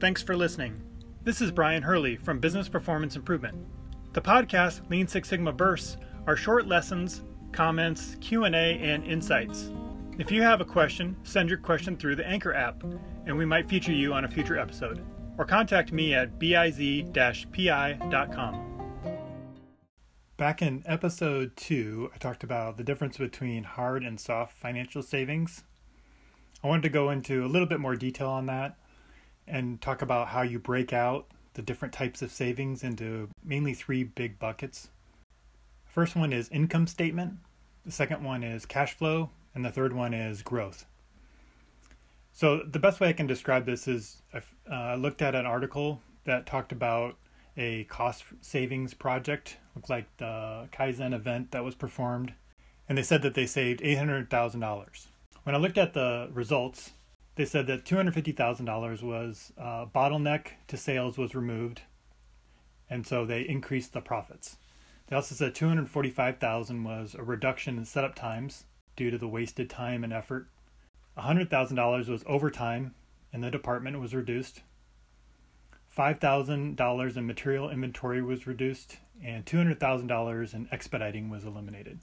Thanks for listening. This is Brian Hurley from Business Performance Improvement. The podcast Lean Six Sigma Bursts are short lessons, comments, Q&A, and insights. If you have a question, send your question through the Anchor app, and we might feature you on a future episode. Or contact me at biz-pi.com. Back in episode two, I talked about the difference between hard and soft financial savings. I wanted to go into a little bit more detail on that and talk about how you break out the different types of savings into mainly three big buckets. First one is income statement, the second one is cash flow, and the third one is growth. So, the best way I can describe this is I uh, looked at an article that talked about a cost savings project, looked like the Kaizen event that was performed, and they said that they saved $800,000. When I looked at the results, they said that $250,000 was uh, bottleneck to sales was removed, and so they increased the profits. They also said 245,000 was a reduction in setup times due to the wasted time and effort. $100,000 was overtime and the department was reduced. $5,000 in material inventory was reduced, and $200,000 in expediting was eliminated.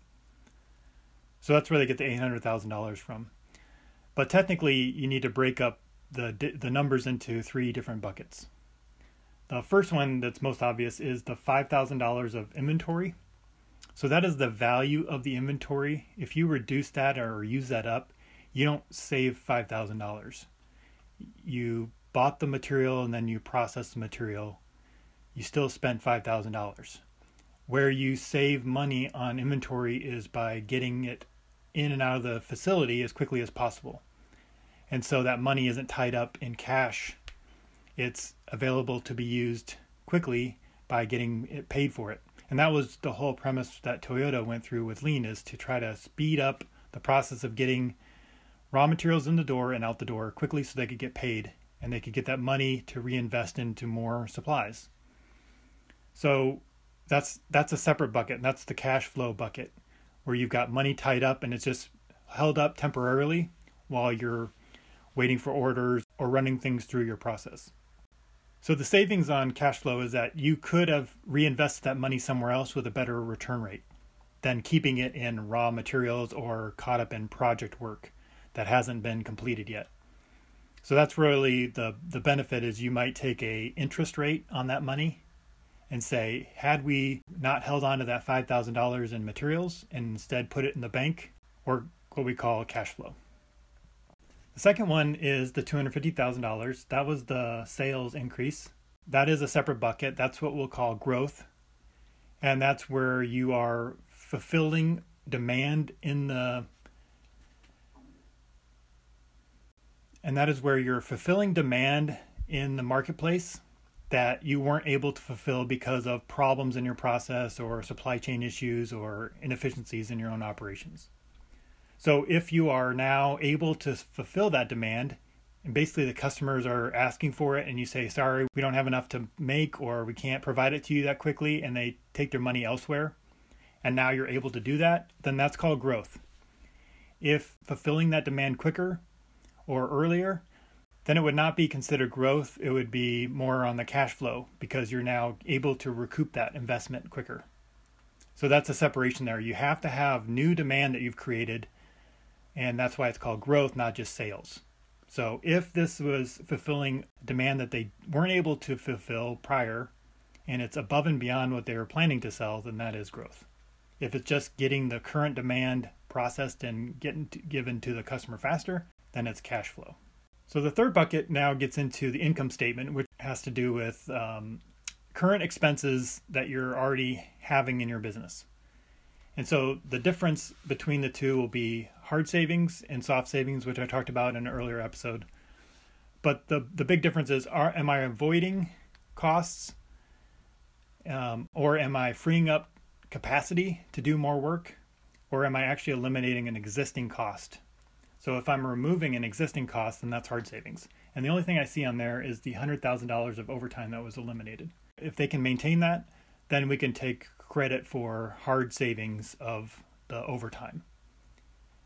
So that's where they get the $800,000 from. But technically, you need to break up the, the numbers into three different buckets. The first one that's most obvious is the $5,000 of inventory. So that is the value of the inventory. If you reduce that or use that up, you don't save $5,000 you bought the material and then you processed the material, you still spent $5,000. Where you save money on inventory is by getting it in and out of the facility as quickly as possible. And so that money isn't tied up in cash. It's available to be used quickly by getting it paid for it. And that was the whole premise that Toyota went through with Lean is to try to speed up the process of getting raw materials in the door and out the door quickly so they could get paid and they could get that money to reinvest into more supplies. So that's that's a separate bucket. That's the cash flow bucket where you've got money tied up and it's just held up temporarily while you're waiting for orders or running things through your process. So the savings on cash flow is that you could have reinvested that money somewhere else with a better return rate than keeping it in raw materials or caught up in project work that hasn't been completed yet. So that's really the the benefit is you might take a interest rate on that money and say had we not held on to that $5,000 in materials and instead put it in the bank or what we call cash flow. The second one is the $250,000. That was the sales increase. That is a separate bucket. That's what we'll call growth. And that's where you are fulfilling demand in the and that is where you're fulfilling demand in the marketplace that you weren't able to fulfill because of problems in your process or supply chain issues or inefficiencies in your own operations. So if you are now able to fulfill that demand, and basically the customers are asking for it and you say sorry we don't have enough to make or we can't provide it to you that quickly and they take their money elsewhere and now you're able to do that then that's called growth if fulfilling that demand quicker or earlier, then it would not be considered growth. It would be more on the cash flow because you're now able to recoup that investment quicker. So that's a separation there. You have to have new demand that you've created, and that's why it's called growth, not just sales. So if this was fulfilling demand that they weren't able to fulfill prior, and it's above and beyond what they were planning to sell, then that is growth. If it's just getting the current demand processed and getting to, given to the customer faster, then it's cash flow. So the third bucket now gets into the income statement, which has to do with um, current expenses that you're already having in your business. And so the difference between the two will be hard savings and soft savings, which I talked about in an earlier episode. But the the big difference is: are am I avoiding costs, um, or am I freeing up capacity to do more work, or am I actually eliminating an existing cost so if I'm removing an existing cost, then that's hard savings. And the only thing I see on there is the $100,000 of overtime that was eliminated. If they can maintain that, then we can take credit for hard savings of the overtime.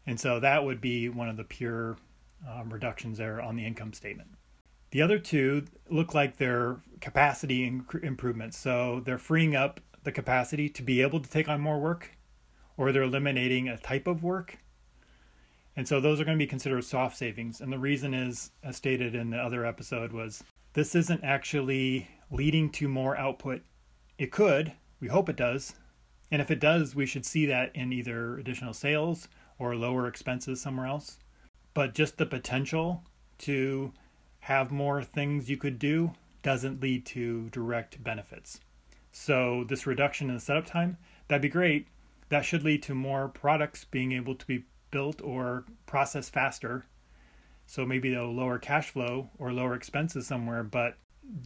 And so that would be one of the pure um, reductions there on the income statement. The other two look like they're capacity improvements. So they're freeing up the capacity to be able to take on more work, or they're eliminating a type of work. And so those are going to be considered soft savings. And the reason is, as stated in the other episode, was this isn't actually leading to more output. It could, we hope it does. And if it does, we should see that in either additional sales or lower expenses somewhere else. But just the potential to have more things you could do doesn't lead to direct benefits. So, this reduction in the setup time, that'd be great. That should lead to more products being able to be built or processed faster. So, maybe they'll lower cash flow or lower expenses somewhere, but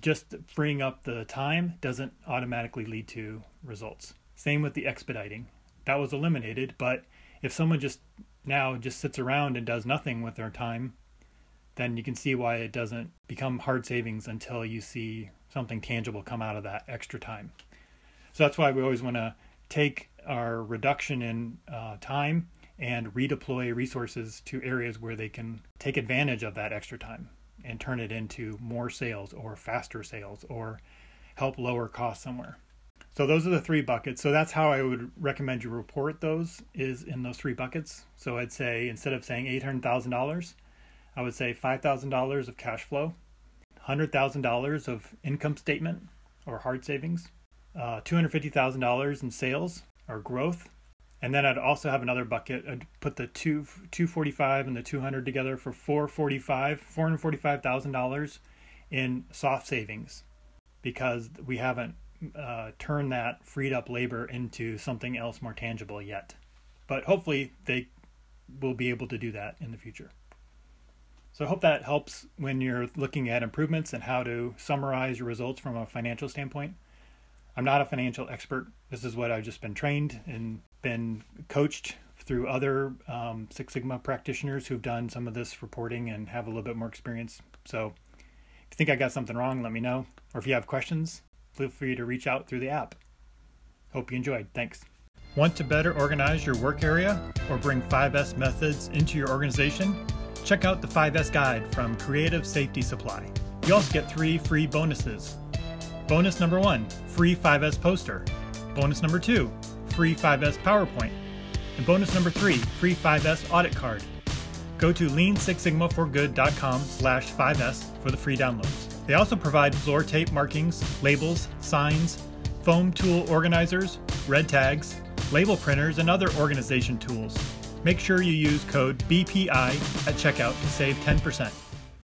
just freeing up the time doesn't automatically lead to results. Same with the expediting. That was eliminated, but if someone just now just sits around and does nothing with their time, then you can see why it doesn't become hard savings until you see something tangible come out of that extra time. So that's why we always want to take our reduction in uh, time and redeploy resources to areas where they can take advantage of that extra time and turn it into more sales or faster sales or help lower costs somewhere. So those are the three buckets. So that's how I would recommend you report those is in those three buckets. So I'd say instead of saying $800,000, I would say $5,000 of cash flow, $100,000 of income statement or hard savings, uh, $250,000 in sales or growth, and then I'd also have another bucket. I'd put the two 245 and the 200 together for 445, $445,000 in soft savings because we haven't uh, turned that freed up labor into something else more tangible yet. But hopefully they will be able to do that in the future. So I hope that helps when you're looking at improvements and how to summarize your results from a financial standpoint. I'm not a financial expert. This is what I've just been trained and been coached through other um, Six Sigma practitioners who've done some of this reporting and have a little bit more experience. So if you think I got something wrong, let me know. Or if you have questions, feel free to reach out through the app. Hope you enjoyed. Thanks. Want to better organize your work area or bring 5S methods into your organization? Check out the 5S guide from Creative Safety Supply. You also get three free bonuses Bonus number one, free 5S poster. Bonus number two, free 5S PowerPoint. And bonus number three, free 5S audit card. Go to lean6sigmaforgood.com slash 5S for the free downloads. They also provide floor tape markings, labels, signs, foam tool organizers, red tags, label printers, and other organization tools. Make sure you use code BPI at checkout to save 10%.